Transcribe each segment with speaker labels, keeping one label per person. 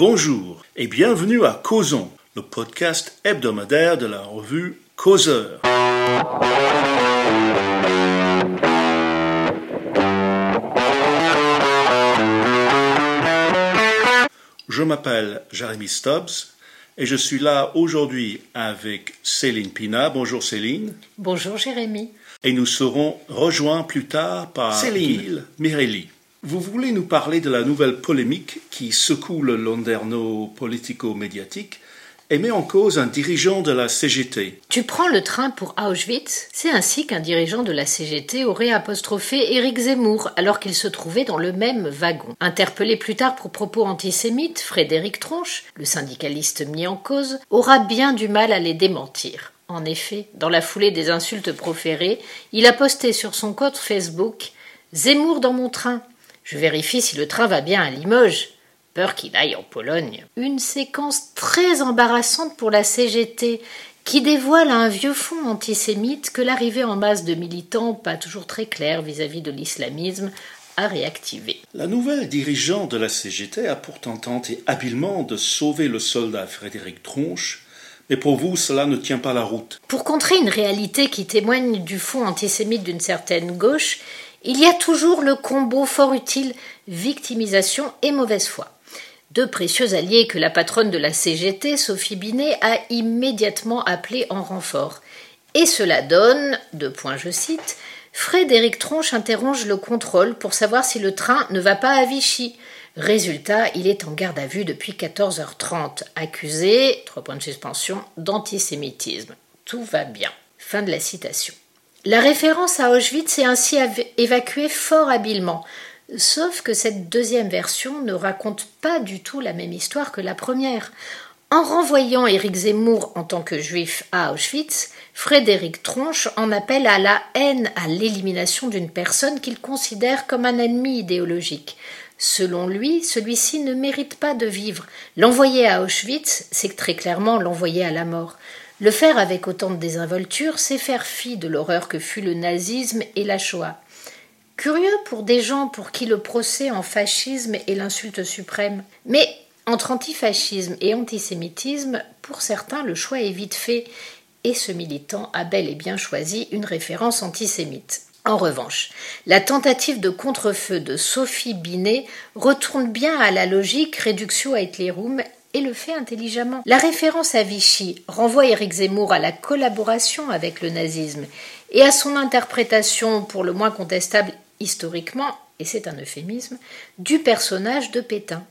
Speaker 1: Bonjour et bienvenue à Causons, le podcast hebdomadaire de la revue Causeur. Je m'appelle Jérémy Stubbs et je suis là aujourd'hui avec Céline Pina. Bonjour Céline.
Speaker 2: Bonjour Jérémy.
Speaker 1: Et nous serons rejoints plus tard par Céline Mirelli. Vous voulez nous parler de la nouvelle polémique qui secoue le politico-médiatique et met en cause un dirigeant de la CGT.
Speaker 2: Tu prends le train pour Auschwitz C'est ainsi qu'un dirigeant de la CGT aurait apostrophé Éric Zemmour alors qu'il se trouvait dans le même wagon. Interpellé plus tard pour propos antisémites, Frédéric Tronche, le syndicaliste mis en cause, aura bien du mal à les démentir. En effet, dans la foulée des insultes proférées, il a posté sur son compte Facebook Zemmour dans mon train. Je vérifie si le train va bien à Limoges peur qu'il aille en Pologne. Une séquence très embarrassante pour la CGT, qui dévoile un vieux fond antisémite que l'arrivée en masse de militants, pas toujours très clairs vis-à-vis de l'islamisme, a réactivé.
Speaker 1: La nouvelle dirigeante de la CGT a pourtant tenté habilement de sauver le soldat Frédéric Tronche, mais pour vous, cela ne tient pas la route.
Speaker 2: Pour contrer une réalité qui témoigne du fond antisémite d'une certaine gauche, il y a toujours le combo fort utile victimisation et mauvaise foi. Deux précieux alliés que la patronne de la CGT, Sophie Binet, a immédiatement appelés en renfort. Et cela donne, deux points je cite, Frédéric Tronche interroge le contrôle pour savoir si le train ne va pas à Vichy. Résultat, il est en garde à vue depuis 14h30, accusé, trois points de suspension, d'antisémitisme. Tout va bien. Fin de la citation. La référence à Auschwitz est ainsi évacuée fort habilement, Sauf que cette deuxième version ne raconte pas du tout la même histoire que la première. En renvoyant Éric Zemmour en tant que juif à Auschwitz, Frédéric Tronche en appelle à la haine, à l'élimination d'une personne qu'il considère comme un ennemi idéologique. Selon lui, celui-ci ne mérite pas de vivre. L'envoyer à Auschwitz, c'est très clairement l'envoyer à la mort. Le faire avec autant de désinvolture, c'est faire fi de l'horreur que fut le nazisme et la Shoah. Curieux pour des gens pour qui le procès en fascisme est l'insulte suprême. Mais entre antifascisme et antisémitisme, pour certains, le choix est vite fait, et ce militant a bel et bien choisi une référence antisémite. En revanche, la tentative de contrefeu de Sophie Binet retourne bien à la logique à Hitlerum et le fait intelligemment. La référence à Vichy renvoie Éric Zemmour à la collaboration avec le nazisme et à son interprétation pour le moins contestable historiquement, et c'est un euphémisme, du personnage de Pétain.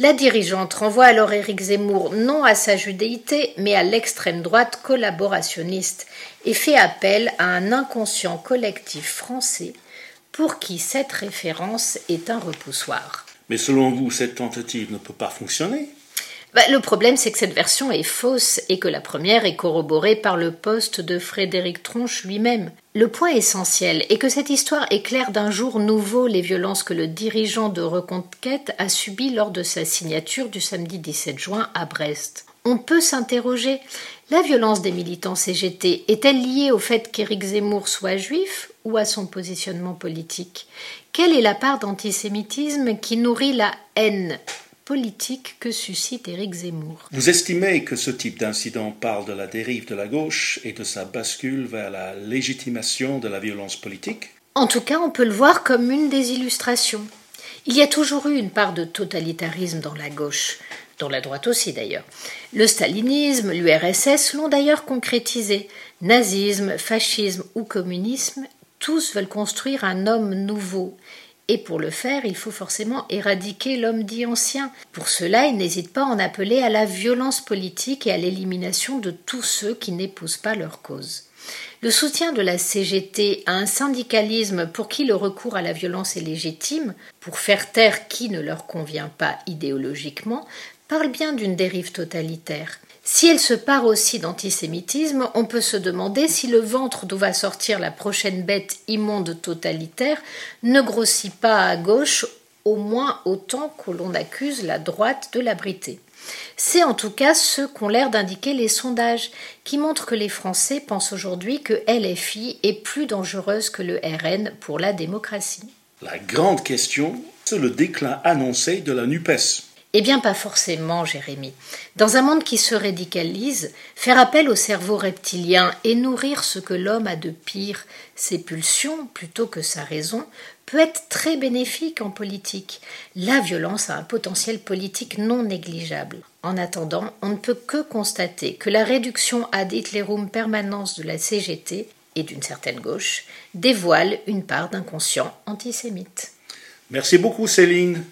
Speaker 2: La dirigeante renvoie alors Éric Zemmour non à sa judéité, mais à l'extrême droite collaborationniste, et fait appel à un inconscient collectif français pour qui cette référence est un repoussoir.
Speaker 1: Mais selon vous, cette tentative ne peut pas fonctionner?
Speaker 2: Bah, le problème, c'est que cette version est fausse et que la première est corroborée par le poste de Frédéric Tronche lui-même. Le point essentiel est que cette histoire éclaire d'un jour nouveau les violences que le dirigeant de Reconquête a subies lors de sa signature du samedi 17 juin à Brest. On peut s'interroger la violence des militants CGT est-elle liée au fait qu'Éric Zemmour soit juif ou à son positionnement politique? Quelle est la part d'antisémitisme qui nourrit la haine? Politique que suscite Éric Zemmour.
Speaker 1: Vous estimez que ce type d'incident parle de la dérive de la gauche et de sa bascule vers la légitimation de la violence politique?
Speaker 2: En tout cas, on peut le voir comme une des illustrations. Il y a toujours eu une part de totalitarisme dans la gauche, dans la droite aussi d'ailleurs. Le stalinisme, l'URSS l'ont d'ailleurs concrétisé. Nazisme, fascisme ou communisme, tous veulent construire un homme nouveau et pour le faire, il faut forcément éradiquer l'homme dit ancien. Pour cela, il n'hésite pas à en appeler à la violence politique et à l'élimination de tous ceux qui n'épousent pas leur cause. Le soutien de la CGT à un syndicalisme pour qui le recours à la violence est légitime, pour faire taire qui ne leur convient pas idéologiquement, parle bien d'une dérive totalitaire. Si elle se part aussi d'antisémitisme, on peut se demander si le ventre d'où va sortir la prochaine bête immonde totalitaire ne grossit pas à gauche au moins autant que l'on accuse la droite de l'abriter. C'est en tout cas ce qu'ont l'air d'indiquer les sondages, qui montrent que les Français pensent aujourd'hui que LFI est plus dangereuse que le RN pour la démocratie.
Speaker 1: La grande question, c'est le déclin annoncé de la NUPES.
Speaker 2: Eh bien, pas forcément, Jérémie. Dans un monde qui se radicalise, faire appel au cerveau reptilien et nourrir ce que l'homme a de pire, ses pulsions plutôt que sa raison, peut être très bénéfique en politique. La violence a un potentiel politique non négligeable. En attendant, on ne peut que constater que la réduction ad Hitlerum permanence de la CGT et d'une certaine gauche dévoile une part d'inconscient antisémite.
Speaker 1: Merci beaucoup Céline.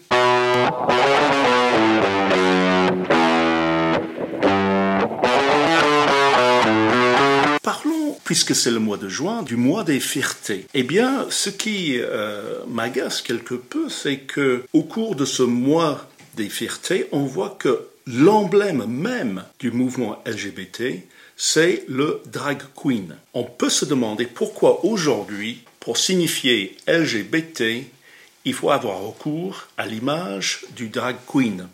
Speaker 1: Parlons, puisque c'est le mois de juin, du mois des fiertés. Eh bien, ce qui euh, m'agace quelque peu, c'est que au cours de ce mois des fiertés, on voit que l'emblème même du mouvement LGBT, c'est le drag queen. On peut se demander pourquoi aujourd'hui, pour signifier LGBT, il faut avoir recours à l'image du drag queen.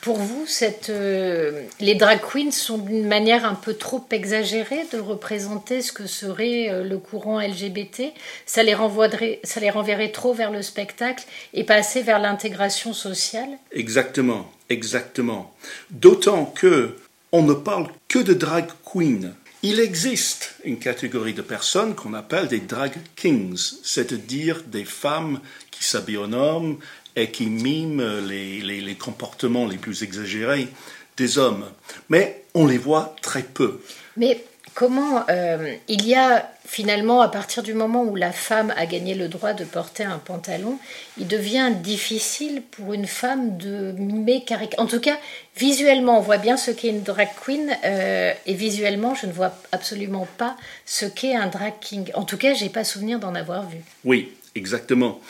Speaker 2: Pour vous, cette, euh, les drag queens sont d'une manière un peu trop exagérée de représenter ce que serait euh, le courant LGBT. Ça les, renvoierait, ça les renverrait trop vers le spectacle et pas assez vers l'intégration sociale?
Speaker 1: Exactement, exactement. D'autant que on ne parle que de drag queen. Il existe une catégorie de personnes qu'on appelle des drag kings, c'est-à-dire des femmes qui s'habillent en homme et qui miment les, les, comportements les plus exagérés des hommes. Mais on les voit très peu.
Speaker 2: Comment euh, il y a finalement, à partir du moment où la femme a gagné le droit de porter un pantalon, il devient difficile pour une femme de mimer En tout cas, visuellement, on voit bien ce qu'est une drag queen, euh, et visuellement, je ne vois absolument pas ce qu'est un drag king. En tout cas, j'ai pas souvenir d'en avoir vu.
Speaker 1: Oui, exactement.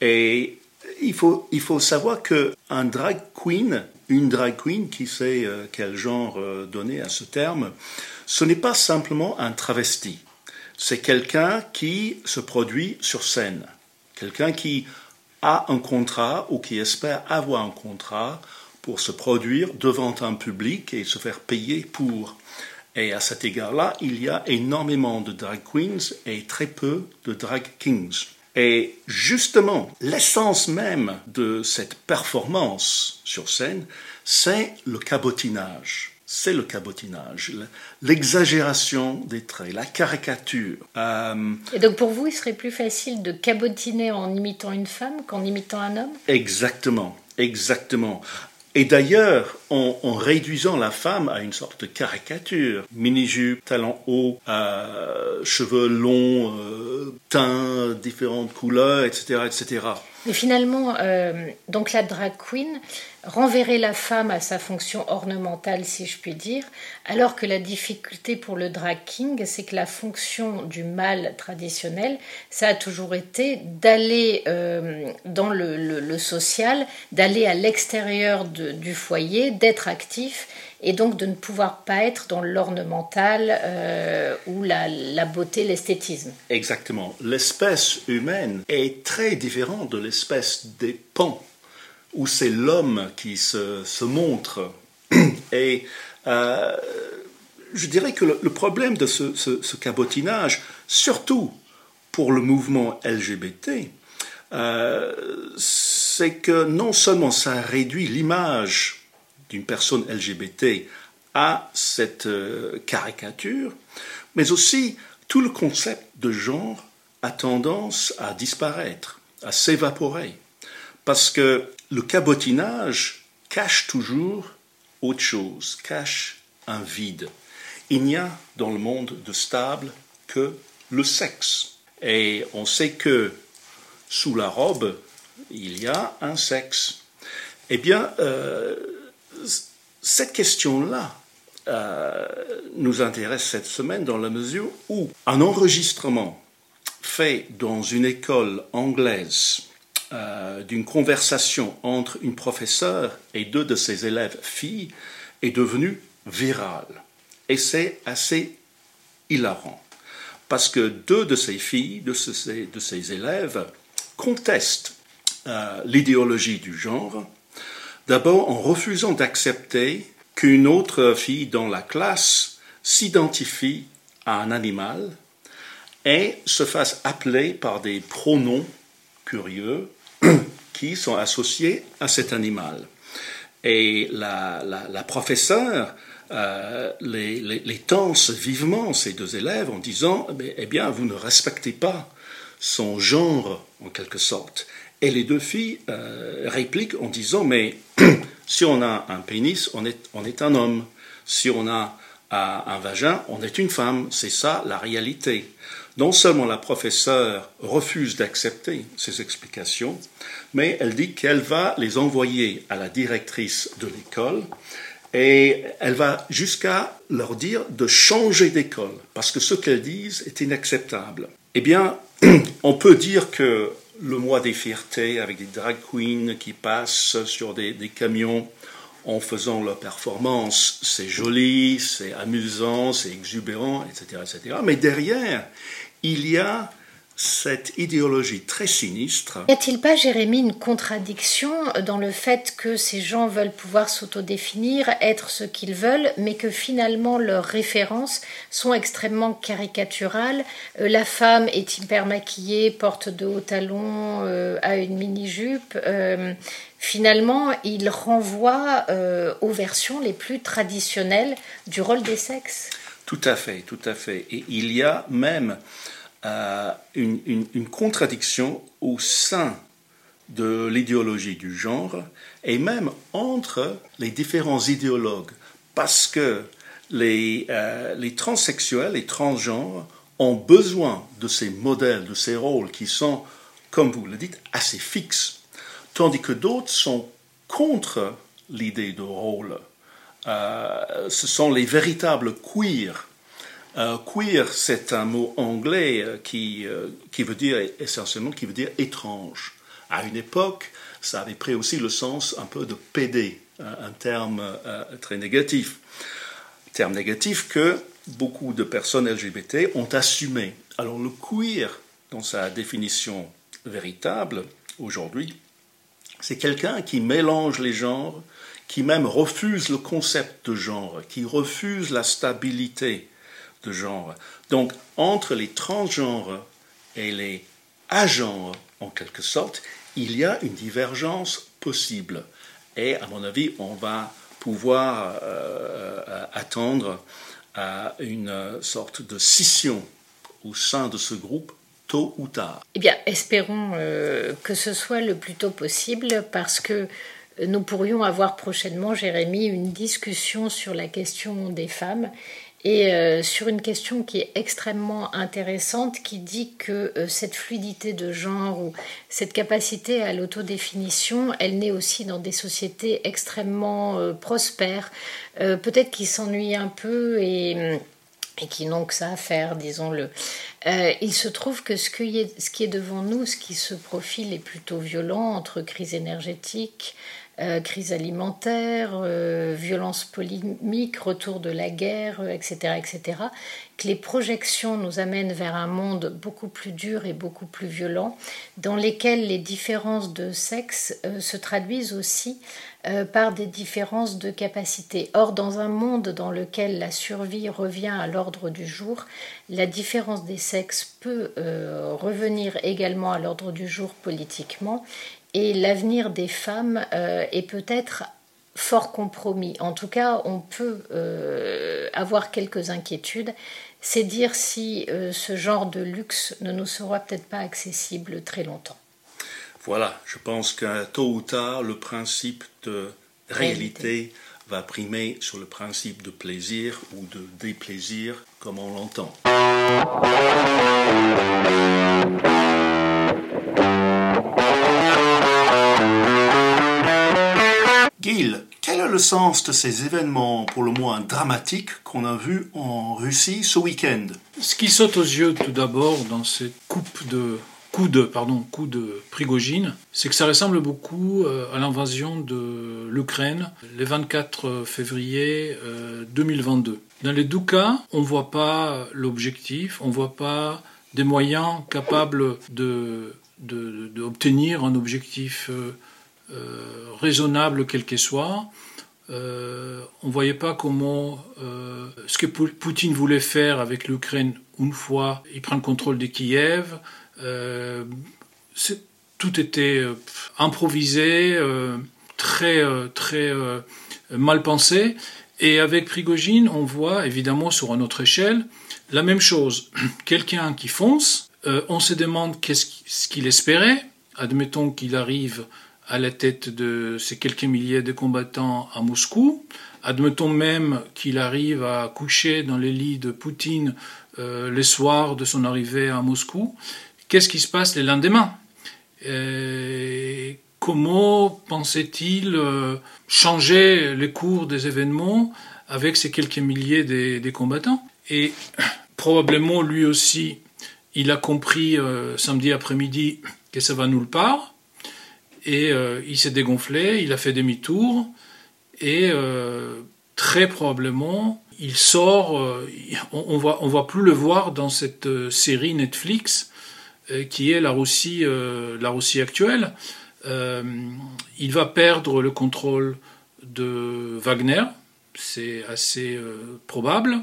Speaker 1: Et il faut, il faut savoir qu'un drag queen, une drag queen, qui sait euh, quel genre donner à ce terme, ce n'est pas simplement un travesti. C'est quelqu'un qui se produit sur scène, quelqu'un qui a un contrat ou qui espère avoir un contrat pour se produire devant un public et se faire payer pour. Et à cet égard-là, il y a énormément de drag queens et très peu de drag kings. Et justement, l'essence même de cette performance sur scène, c'est le cabotinage. C'est le cabotinage, l'exagération des traits, la caricature.
Speaker 2: Euh, Et donc pour vous, il serait plus facile de cabotiner en imitant une femme qu'en imitant un homme?
Speaker 1: Exactement, exactement. Et d'ailleurs, en, réduisant la femme à une sorte de caricature, mini-jupe, talons hauts, euh, cheveux longs, euh, teints, différentes couleurs, etc., etc.
Speaker 2: Mais finalement, euh, donc la drag queen renverrait la femme à sa fonction ornementale, si je puis dire, alors que la difficulté pour le drag king, c'est que la fonction du mâle traditionnel, ça a toujours été d'aller euh, dans le, social, d'aller à l'extérieur du foyer, d'être actif et donc de ne pouvoir pas être dans l'ornemental euh, ou la, la beauté, l'esthétisme.
Speaker 1: Exactement. L'espèce humaine est très différente de l'espèce des pans, où c'est l'homme qui se, se, montre. Et euh, je dirais que le, problème de ce, ce, cabotinage, surtout pour le mouvement LGBT, euh, c'est que non seulement ça réduit l'image d'une personne LGBT à cette euh, caricature, mais aussi tout le concept de genre a tendance à disparaître, à s'évaporer, parce que le cabotinage cache toujours autre chose, cache un vide. Il n'y a dans le monde de stable que le sexe. Et on sait que sous la robe, il y a un sexe. Eh bien, euh, cette question-là euh, nous intéresse cette semaine dans la mesure où un enregistrement fait dans une école anglaise euh, d'une conversation entre une professeure et deux de ses élèves filles est devenu viral. Et c'est assez hilarant. Parce que deux de ces filles, de ces, de élèves, contestent euh, l'idéologie du genre D'abord en refusant d'accepter qu'une autre fille dans la classe s'identifie à un animal et se fasse appeler par des pronoms curieux qui sont associés à cet animal. Et la, professeure euh, les, tense vivement, ces deux élèves, en disant Eh bien, vous ne respectez pas son genre, en quelque sorte. Et les deux filles euh, répliquent en disant Mais si on a un pénis, on est, on est un homme. Si on a un vagin, on est une femme. C'est ça la réalité. Non seulement la professeure refuse d'accepter ces explications, mais elle dit qu'elle va les envoyer à la directrice de l'école et elle va jusqu'à leur dire de changer d'école parce que ce qu'elles disent est inacceptable. Eh bien, on peut dire que le mois des fiertés avec des drag queens qui passent sur des, des camions en faisant leur performance, c'est joli, c'est amusant, c'est exubérant, etc., etc. Mais derrière, il y a cette idéologie très sinistre.
Speaker 2: Y a-t-il pas, Jérémy, une contradiction dans le fait que ces gens veulent pouvoir s'autodéfinir, être ce qu'ils veulent, mais que finalement leurs références sont extrêmement caricaturales? Euh, La femme est hyper maquillée, porte de hauts talons, euh, a une mini-jupe. Euh, finalement, ils renvoient aux versions les plus traditionnelles du rôle des sexes?
Speaker 1: Tout à fait, tout à fait. Et il y a même une, une, contradiction au sein de l'idéologie du genre et même entre les différents idéologues, parce que les, euh, les transsexuels, les transgenres ont besoin de ces modèles, de ces rôles qui sont, comme vous le dites, assez fixes, tandis que d'autres sont contre l'idée de rôle. Euh, ce sont les véritables queers euh, queer, c'est un mot anglais euh, qui, euh, qui veut dire essentiellement qui veut dire étrange. À une époque, ça avait pris aussi le sens un peu de PD, un terme très négatif. Terme négatif que beaucoup de personnes LGBT ont assumé. Alors le queer, dans sa définition véritable aujourd'hui, c'est quelqu'un qui mélange les genres, qui même refuse le concept de genre, qui refuse la stabilité, de genre. Donc, entre les transgenres et les agenres, en quelque sorte, il y a une divergence possible. Et à mon avis, on va pouvoir euh, euh, attendre à une sorte de scission au sein de ce groupe tôt ou tard.
Speaker 2: Eh bien, espérons euh, que ce soit le plus tôt possible parce que nous pourrions avoir prochainement, Jérémy, une discussion sur la question des femmes et euh, sur une question qui est extrêmement intéressante, qui dit que euh, cette fluidité de genre ou cette capacité à l'autodéfinition, elle naît aussi dans des sociétés extrêmement euh, prospères, peut-être qui s'ennuient un peu et, qui n'ont que ça à faire, disons-le. il se trouve que ce ce qui est devant nous, ce qui se profile est plutôt violent entre crise énergétique, euh, crise alimentaire, euh, violence polémique, retour de la guerre, etc., euh, etc., que les projections nous amènent vers un monde beaucoup plus dur et beaucoup plus violent, dans lesquels les différences de sexe se traduisent aussi par des différences de capacité. Or, dans un monde dans lequel la survie revient à l'ordre du jour, la différence des sexes peut revenir également à l'ordre du jour politiquement et l'avenir des femmes euh, est peut-être fort compromis. En tout cas, on peut euh, avoir quelques inquiétudes. C'est dire si euh, ce genre de luxe ne nous sera peut-être pas accessible très longtemps.
Speaker 1: Voilà, je pense qu'un tôt ou tard, le principe de réalité, va primer sur le principe de plaisir ou de déplaisir, comme on l'entend. Gil, quel est le sens de ces événements pour le moins dramatiques qu'on a vus en Russie ce week-end?
Speaker 3: Ce qui saute aux yeux tout d'abord dans cette coupe de coup de pardon coup de Prigogine, c'est que ça ressemble beaucoup euh, à l'invasion de l'Ukraine le 24 février 2022. Euh, dans les deux cas, on voit pas l'objectif, on voit pas des moyens capables de d'obtenir un objectif euh, raisonnable quel qu'il soit. Euh, on ne voyait pas comment euh, ce que Poutine voulait faire avec l'Ukraine une fois il prend le contrôle de Kiev. tout était improvisé, très, très mal pensé. Et avec Prigogine, on voit évidemment sur une autre échelle la même chose. Quelqu'un qui fonce, on se demande qu'est-ce qu'il espérait. Admettons qu'il arrive à la tête de ces quelques milliers de combattants à Moscou. Admettons même qu'il arrive à coucher dans les lits de Poutine euh, le soir de son arrivée à Moscou. Qu'est-ce qui se passe le lendemain? Comment pensait-il euh, changer le cours des événements avec ces quelques milliers des, combattants? Et probablement lui aussi, il a compris euh, samedi après-midi que ça va nulle part et euh, il s'est dégonflé, il a fait demi-tour, et euh, très probablement, il sort, euh, on, ne on va plus le voir dans cette série Netflix qui est la Russie, la Russie actuelle. il va perdre le contrôle de Wagner, c'est assez probable.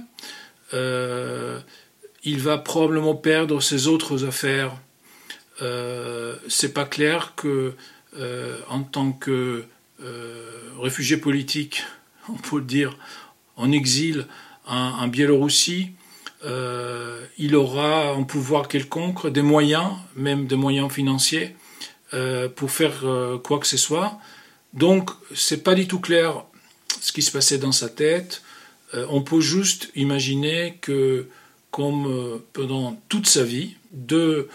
Speaker 3: il va probablement perdre ses autres affaires. c'est pas clair que euh, en tant que euh, réfugié politique, on peut le dire, en exil en, Biélorussie, euh, il aura un pouvoir quelconque, des moyens, même des moyens financiers, pour faire quoi que ce soit. Donc, c'est pas du tout clair ce qui se passait dans sa tête. on peut juste imaginer que, comme pendant toute sa vie, de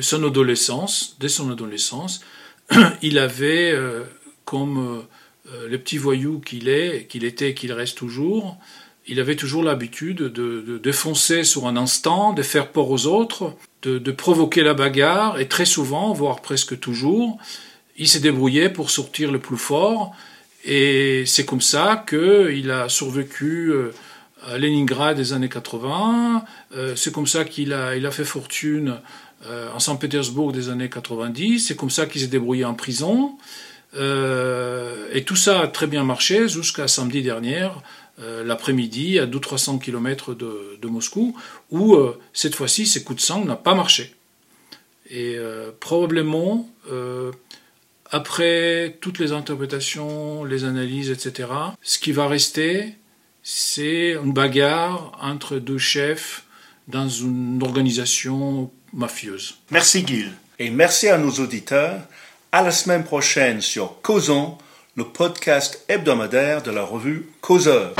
Speaker 3: son adolescence, dès son adolescence, il avait, euh, comme euh, le petit voyou qu'il est, qu'il était et qu'il reste toujours, il avait toujours l'habitude de, défoncer sur un instant, de faire peur aux autres, de, provoquer la bagarre, et très souvent, voire presque toujours, il s'est débrouillé pour sortir le plus fort, et c'est comme ça qu'il a survécu euh, à Leningrad des années 80, c'est comme ça qu'il a, fait fortune euh, en Saint-Pétersbourg des années 90. C'est comme ça qu'il s'est débrouillé en prison. Euh, et tout ça a très bien marché jusqu'à samedi dernier, euh, l'après-midi, à 200-300 km de, Moscou, où cette fois-ci, ces coups de sang n'ont pas marché. Et probablement, après toutes les interprétations, les analyses, etc., ce qui va rester, c'est une bagarre entre deux chefs dans une organisation mafieuse.
Speaker 1: Merci Gil. Et merci à nos auditeurs. À la semaine prochaine sur Causons, le podcast hebdomadaire de la revue Causeur.